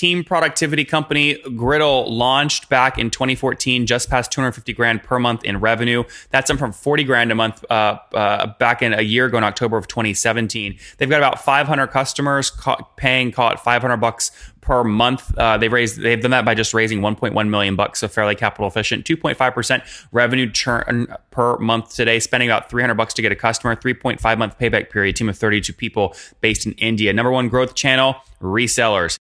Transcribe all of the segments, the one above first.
team productivity company. Gridle launched back in 2014, just past 250 grand per month in revenue. That's up from 40 grand a month uh, uh, back in a year ago in October of 2017. They've got about 500 customers ca- paying, call it 500 bucks per month. Uh, they've raised, they've done that by just raising 1.1 million bucks, so fairly capital efficient. 2.5% revenue churn per month today, spending about 300 bucks to get a customer. 3.5 month payback period. Team of 32 people based in India. Number one growth channel, resellers.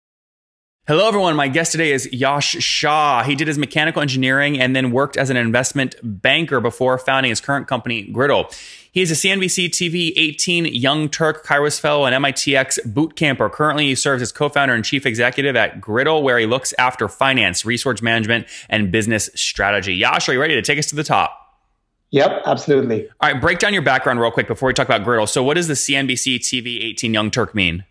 Hello, everyone. My guest today is Yash Shah. He did his mechanical engineering and then worked as an investment banker before founding his current company, Gridle. He is a CNBC TV 18 Young Turk Kairos Fellow and MITx boot camper. Currently, he serves as co founder and chief executive at Gridle, where he looks after finance, resource management, and business strategy. Yash, are you ready to take us to the top? Yep, absolutely. All right, break down your background real quick before we talk about Gridle. So, what does the CNBC TV 18 Young Turk mean?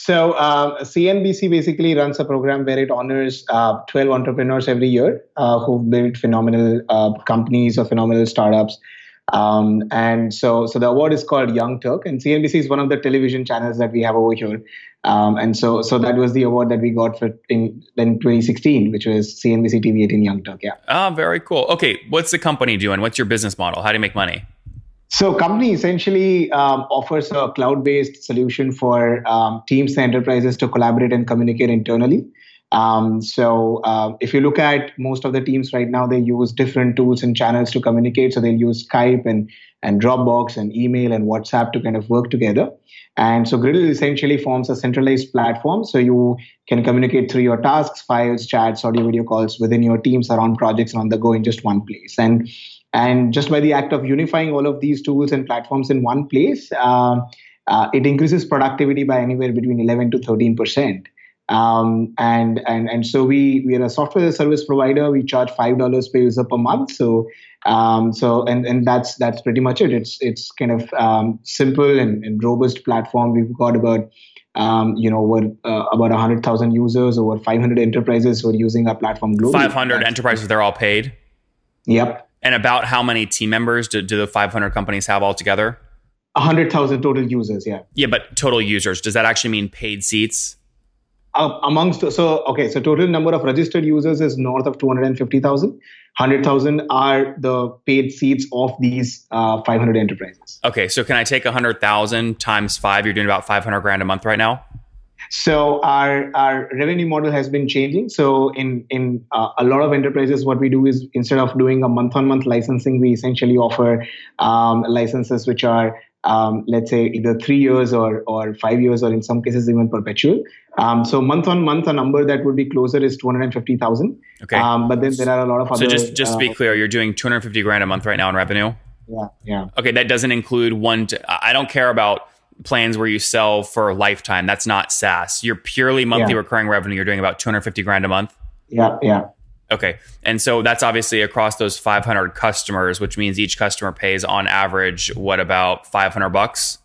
So uh, CNBC basically runs a program where it honors uh, 12 entrepreneurs every year uh, who've built phenomenal uh, companies or phenomenal startups. Um, and so, so the award is called Young Turk, and CNBC is one of the television channels that we have over here. Um, and so, so that was the award that we got for in, in 2016, which was CNBC TV 18 Young Turk. Yeah. Ah, very cool. Okay, what's the company doing? What's your business model? How do you make money? So, company essentially um, offers a cloud-based solution for um, teams and enterprises to collaborate and communicate internally. Um, so, uh, if you look at most of the teams right now, they use different tools and channels to communicate. So, they'll use Skype and and Dropbox and email and WhatsApp to kind of work together. And so, Gridle essentially forms a centralized platform. So, you can communicate through your tasks, files, chats, audio, video calls within your teams around projects and on the go in just one place. And and just by the act of unifying all of these tools and platforms in one place, uh, uh, it increases productivity by anywhere between 11 to 13 percent. Um, and and and so we we are a software service provider. We charge five dollars per user per month. So um, so and and that's that's pretty much it. It's it's kind of um, simple and, and robust platform. We've got about um, you know, over uh, about 100,000 users, over 500 enterprises who are using our platform globally. 500 enterprises, they're all paid? Yep. And about how many team members do, do the 500 companies have altogether? 100,000 total users, yeah. Yeah, but total users, does that actually mean paid seats? Uh, amongst so okay so total number of registered users is north of 250000 100000 are the paid seats of these uh, 500 enterprises okay so can i take 100000 times five you're doing about 500 grand a month right now so our our revenue model has been changing. So in in uh, a lot of enterprises, what we do is instead of doing a month on month licensing, we essentially offer um, licenses which are um, let's say either three years or or five years, or in some cases even perpetual. Um, so month on month, a number that would be closer is two hundred and fifty thousand. Okay. Um, but then there are a lot of other. So just just to be uh, clear, you're doing two hundred fifty grand a month right now in revenue. Yeah. Yeah. Okay, that doesn't include one. I don't care about plans where you sell for a lifetime. That's not SaaS. You're purely monthly yeah. recurring revenue. You're doing about 250 grand a month. Yeah, yeah. Okay. And so that's obviously across those 500 customers, which means each customer pays on average what about 500 bucks?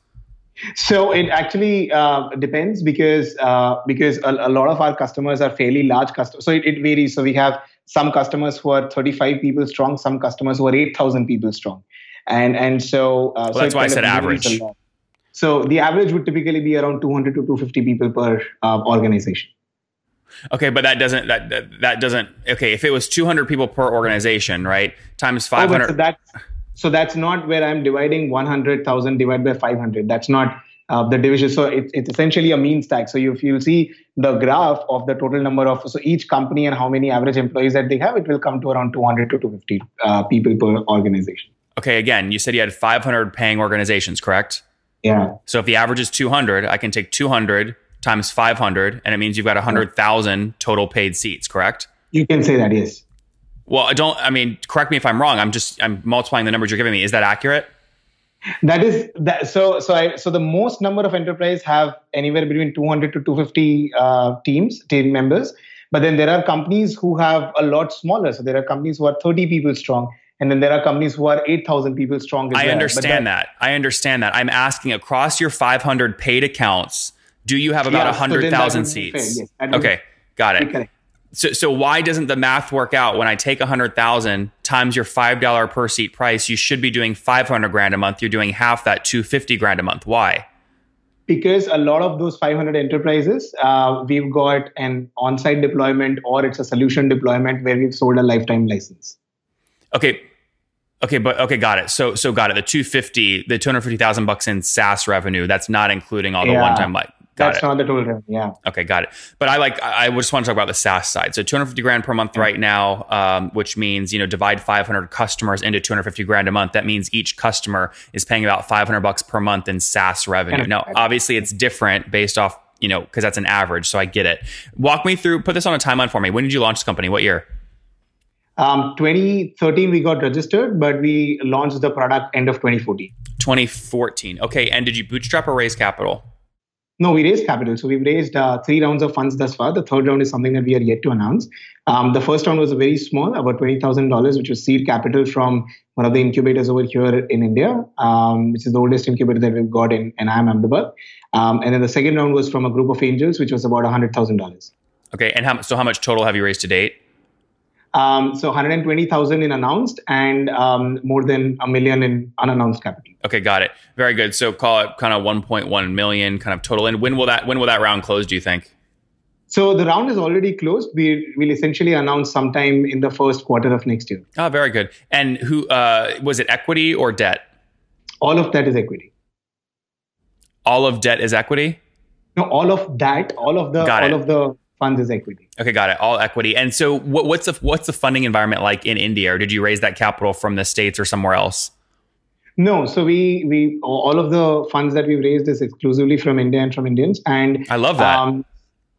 So it actually uh, depends because uh, because a, a, lot of our customers are fairly large customers. So it, it, varies. So we have some customers who are 35 people strong, some customers who are 8,000 people strong, and and so, uh, well, so that's why I said average. So the average would typically be around 200 to 250 people per uh, organization. Okay, but that doesn't that, that, that doesn't okay. If it was 200 people per organization, right, times 500. Oh, so that's so that's not where I'm dividing 100,000 divided by 500. That's not uh, the division. So it, it's essentially a mean stack. So if you see the graph of the total number of so each company and how many average employees that they have, it will come to around 200 to 250 uh, people per organization. Okay, again, you said you had 500 paying organizations, correct? Yeah. So if the average is 200, I can take 200 times 500, and it means you've got 100,000 total paid seats, correct? You can say that, yes. Well, I don't, I mean, correct me if I'm wrong. I'm just, I'm multiplying the numbers you're giving me. Is that accurate? That is that. So, so I, so the most number of enterprise have anywhere between 200 to 250 uh, teams, team members. But then there are companies who have a lot smaller. So there are companies who are 30 people strong and then there are companies who are 8,000 people strong. I well. understand that, that. I understand that. I'm asking across your 500 paid accounts, do you have about yeah, 100,000 so seats? Yes, okay, got it. So, so why doesn't the math work out when I take 100,000 times your $5 per seat price? You should be doing 500 grand a month. You're doing half that, 250 grand a month. Why? because a lot of those 500 enterprises, uh, we've got an on-site deployment or it's a solution deployment where we've sold a lifetime license. Okay. Okay, but okay, got it. So so got it. The 250, the 250,000 bucks in SaaS revenue, that's not including all the Yeah. one-time like got That's it. not the total revenue. Yeah. Okay, got it. But I like I just want to talk about the SaaS side. So 250 grand per month right now, um, which means you know divide 500 customers into 250 grand a month. That means each customer is paying about 500 bucks per month in SaaS revenue. Now, obviously, it's different based off you know because that's an average. So I get it. Walk me through. Put this on a timeline for me. When did you launch the company? What year? Um, 2013 we got registered, but we launched the product end of 2014. 2014. Okay, and did you bootstrap or raise capital? No, we raised capital. So we've raised uh, three rounds of funds thus far. The third round is something that we are yet to announce. Um, the first round was very small, about twenty thousand dollars, which was seed capital from one of the incubators over here in India, um, which is the oldest incubator that we've got in, in IIM Ahmedabad. Um, and then the second round was from a group of angels, which was about hundred thousand dollars. Okay, and how so? How much total have you raised to date? Um, so 120,000 in announced and um, more than a million in unannounced capital. Okay, got it. Very good. So call it kind of 1.1 million kind of total. And when will that when will that round close? Do you think? So the round is already closed. We will essentially announce sometime in the first quarter of next year. Oh, very good. And who uh, was it? Equity or debt? All of that is equity. All of debt is equity. No, all of that, all of the, Got all it. of the funds is equity. Okay, got it. All equity. And so, what, what's the what's the funding environment like in India? Or did you raise that capital from the states or somewhere else? No, so we we all of the funds that we've raised is exclusively from India and from Indians, and I love that. Um,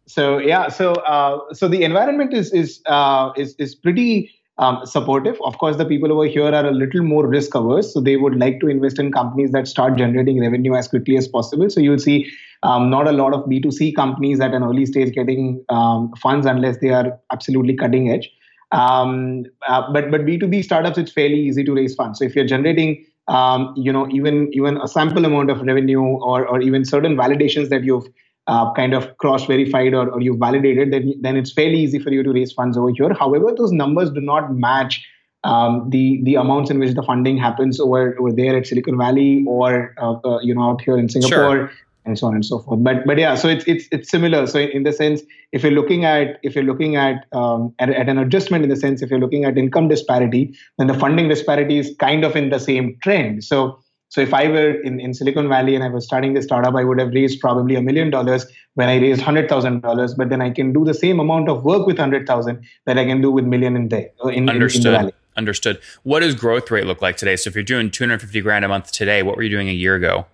so yeah, so uh, so the environment is is uh, is is pretty um, supportive. Of course, the people over here are a little more risk averse, so they would like to invest in companies that start generating revenue as quickly as possible. So you'll see um, not a lot of B2C companies at an early stage getting um, funds unless they are absolutely cutting edge. Um, uh, but but B2B startups, it's fairly easy to raise funds. So if you're generating um, you know even even a sample amount of revenue or or even certain validations that you've uh, kind of cross verified or, or you've validated, then, then it's fairly easy for you to raise funds over here. However, those numbers do not match um, the the amounts in which the funding happens over over there at Silicon Valley or uh, uh, you know out here in Singapore. And so on and so forth. But but yeah, so it's it's it's similar. So in, in the sense, if you're looking at if you're looking at, um, at at an adjustment in the sense, if you're looking at income disparity, then the funding disparity is kind of in the same trend. So so if I were in, in Silicon Valley and I was starting this startup, I would have raised probably a million dollars when I raised hundred thousand dollars. But then I can do the same amount of work with hundred thousand that I can do with million in there in, in, in the Understood. valley. Understood. What does growth rate look like today? So if you're doing 250 grand a month today, what were you doing a year ago?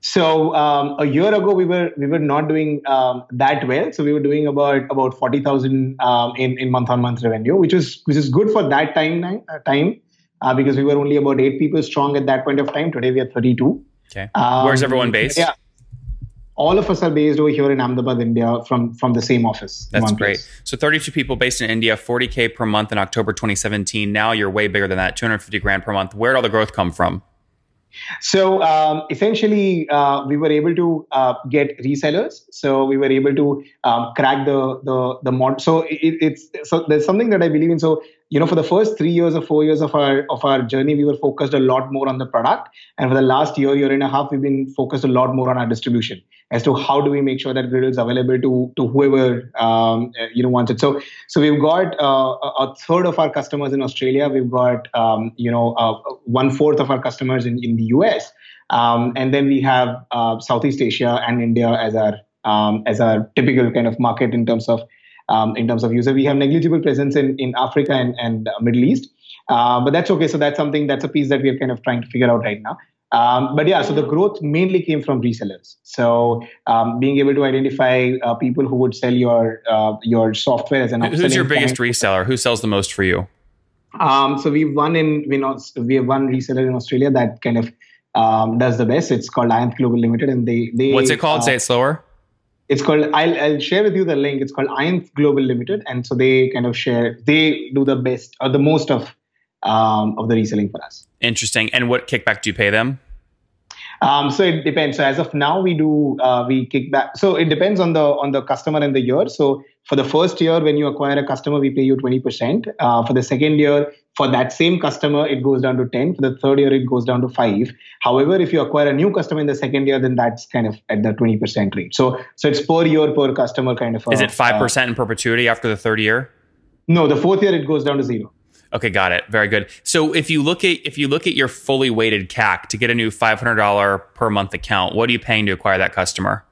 So um, a year ago we were we were not doing um, that well. So we were doing about about forty thousand um, in in month on month revenue, which is which is good for that time uh, time uh, because we were only about eight people strong at that point of time. Today we are thirty two. Okay. Um, Where's everyone based? Yeah, all of us are based over here in Ahmedabad, India, from from the same office. That's great. place. So 32 people based in India, 40k per month in October 2017. Now you're way bigger than that, 250 grand per month. Where did all the growth come from? So um, essentially, uh, we were able to uh, get resellers. So we were able to um, crack the the the mod. So it, it's so there's something that I believe in. So you know, for the first three years or four years of our of our journey, we were focused a lot more on the product, and for the last year, year and a half, we've been focused a lot more on our distribution as to how do we make sure that Grid is available to to whoever um, uh, you know wants it. So so we've got uh, a a third of our customers in Australia. We've got um, you know uh, one fourth of our customers in, in the US, um, and then we have uh, Southeast Asia and India as our um, as our typical kind of market in terms of um, in terms of user. We have negligible presence in in Africa and, and uh, Middle East, uh, but that's okay. So that's something that's a piece that we are kind of trying to figure out right now. Um, but yeah, so the growth mainly came from resellers. So um, being able to identify uh, people who would sell your uh, your software as an option. Who's your biggest point. reseller? Who sells the most for you? Um, so we've won in we know we have one reseller in Australia that kind of um, does the best. It's called Ion Global Limited, and they they What's it called? uh, Say it slower. It's called I'll, I'll share with you the link. It's called iron global limited. And so they kind of share they do the best or the most of um, of the reselling for us. Interesting. And what kickback do you pay them? um, so it depends. So as of now we do uh, we kick back so it depends on the on the customer and the year. So for the first year, when you acquire a customer, we pay you 20%. Uh, for the second year, for that same customer, it goes down to 10. For the third year, it goes down to 5. However, if you acquire a new customer in the second year, then that's kind of at the 20% rate. So, so it's per year per customer kind of. A, Is it 5% uh, in perpetuity after the third year? No, the fourth year, it goes down to zero. Okay, got it. Very good. So if you look at if you look at your fully weighted CAC to get a new five hundred dollar per month account, what are you paying to acquire that customer?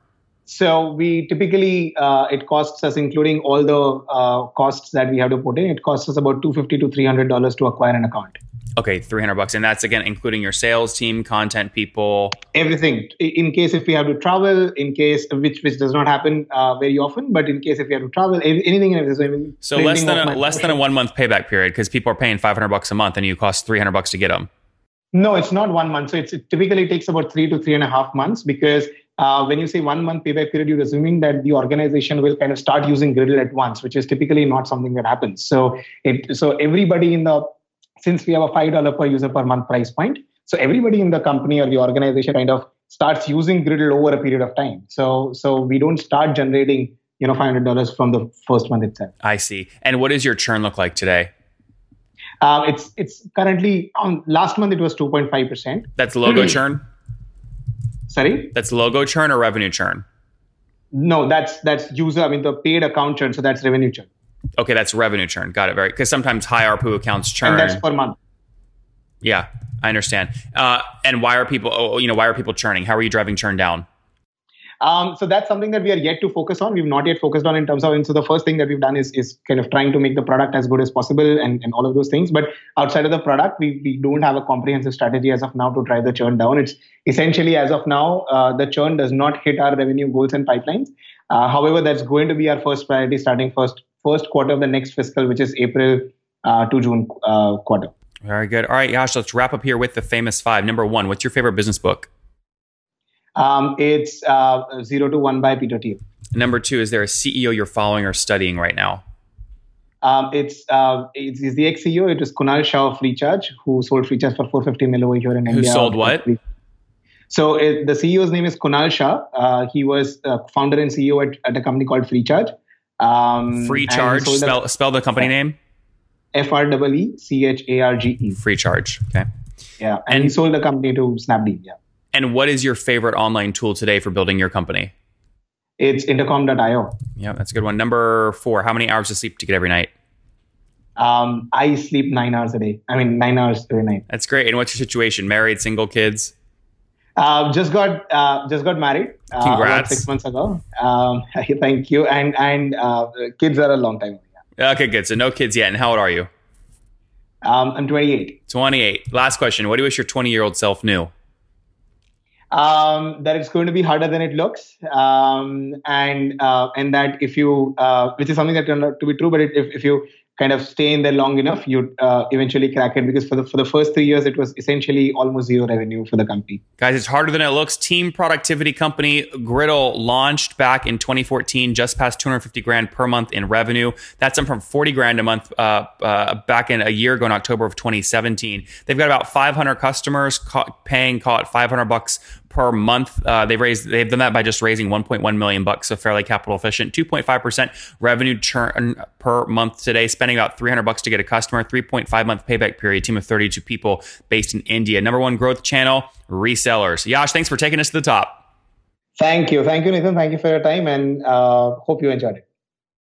So we typically uh, it costs us, including all the uh, costs that we have to put in, it costs us about two fifty to three hundred dollars to acquire an account. Okay, three hundred bucks, and that's again including your sales team, content people, everything. In case if we have to travel, in case which which does not happen uh, very often, but in case if we have to travel, anything. anything so less than a, less than a one month payback period because people are paying five hundred bucks a month, and you cost three hundred bucks to get them. No, it's not one month. So it's, it typically takes about three to three and a half months because uh, when you say one month payback period, you're assuming that the organization will kind of start using Gridle at once, which is typically not something that happens. So it so everybody in the since we have a five dollar per user per month price point, so everybody in the company or the organization kind of starts using Gridle over a period of time. So so we don't start generating you know five hundred dollars from the first month itself. I see. And what does your churn look like today? Uh, it's it's currently on last month it was two point five percent. That's logo churn. Sorry? That's logo churn or revenue churn? No, that's that's user. I mean, the paid account churn. So that's revenue churn. Okay, that's revenue churn. Got it. Very because sometimes high ARPU accounts churn. And that's per month. Yeah, I understand. Uh, and why are people? Oh, you know, why are people churning? How are you driving churn down? Um, so that's something that we are yet to focus on. We've not yet focused on in terms of, and so the first thing that we've done is, is kind of trying to make the product as good as possible and, and all of those things. But outside of the product, we, we don't have a comprehensive strategy as of now to drive the churn down. It's essentially as of now, uh, the churn does not hit our revenue goals and pipelines. Uh, however, that's going to be our first priority starting first first quarter of the next fiscal, which is April uh, to June uh, quarter. Very good. All right, Yash, let's wrap up here with the famous five. Number one, what's your favorite business book? Um, it's uh, Zero to One by Peter Thiel. Number two, is there a CEO you're following or studying right now? Um, it's, uh, it's, it's the ex CEO. It is Kunal Shah of Freecharge, who sold Freecharge for 450 mil over here in who India. Who sold what? So it, the CEO's name is Kunal Shah. Uh, he was founder and CEO at, at, a company called Freecharge. Um, Freecharge. Spell, the, spell the company name. F R E E C H A R G E. Freecharge. Okay. Yeah, and, and he sold the company to Snapdeal. Yeah. And what is your favorite online tool today for building your company? It's intercom.io. Yeah, that's a good one. Number four, how many hours of sleep do you get every night? Um, I sleep nine hours a day. I mean, nine hours every night. That's great. And what's your situation? Married, single, kids? Uh, just got uh, just got married. Uh, Congrats! six months ago. Um, thank you. And and uh, kids are a long time. Yeah. Okay, good. So no kids yet. And how old are you? Um, I'm 28. 28. Last question. What do you wish your 20 year old self knew? Um, that it's going to be harder than it looks, um, and uh, and that if you, uh, which is something that turned out to be true, but it, if if you kind of stay in there long enough, you'd uh, eventually crack it because for the for the first three years, it was essentially almost zero revenue for the company. Guys, it's harder than it looks. Team productivity company Gridle launched back in 2014, just past 250 grand per month in revenue. That's up from 40 grand a month uh, uh, back in a year ago in October of 2017. They've got about 500 customers ca- paying, call it 500 bucks per month. Uh, they've raised they've done that by just raising 1.1 million bucks, so fairly capital efficient. 2.5 percent revenue churn per month today, spending about 300 bucks to get a customer. 3.5 month payback period. Team of 32 people based in India. Number one growth channel resellers. Yash, thanks for taking us to the top. Thank you, thank you, Nathan. Thank you for your time, and uh, hope you enjoyed it.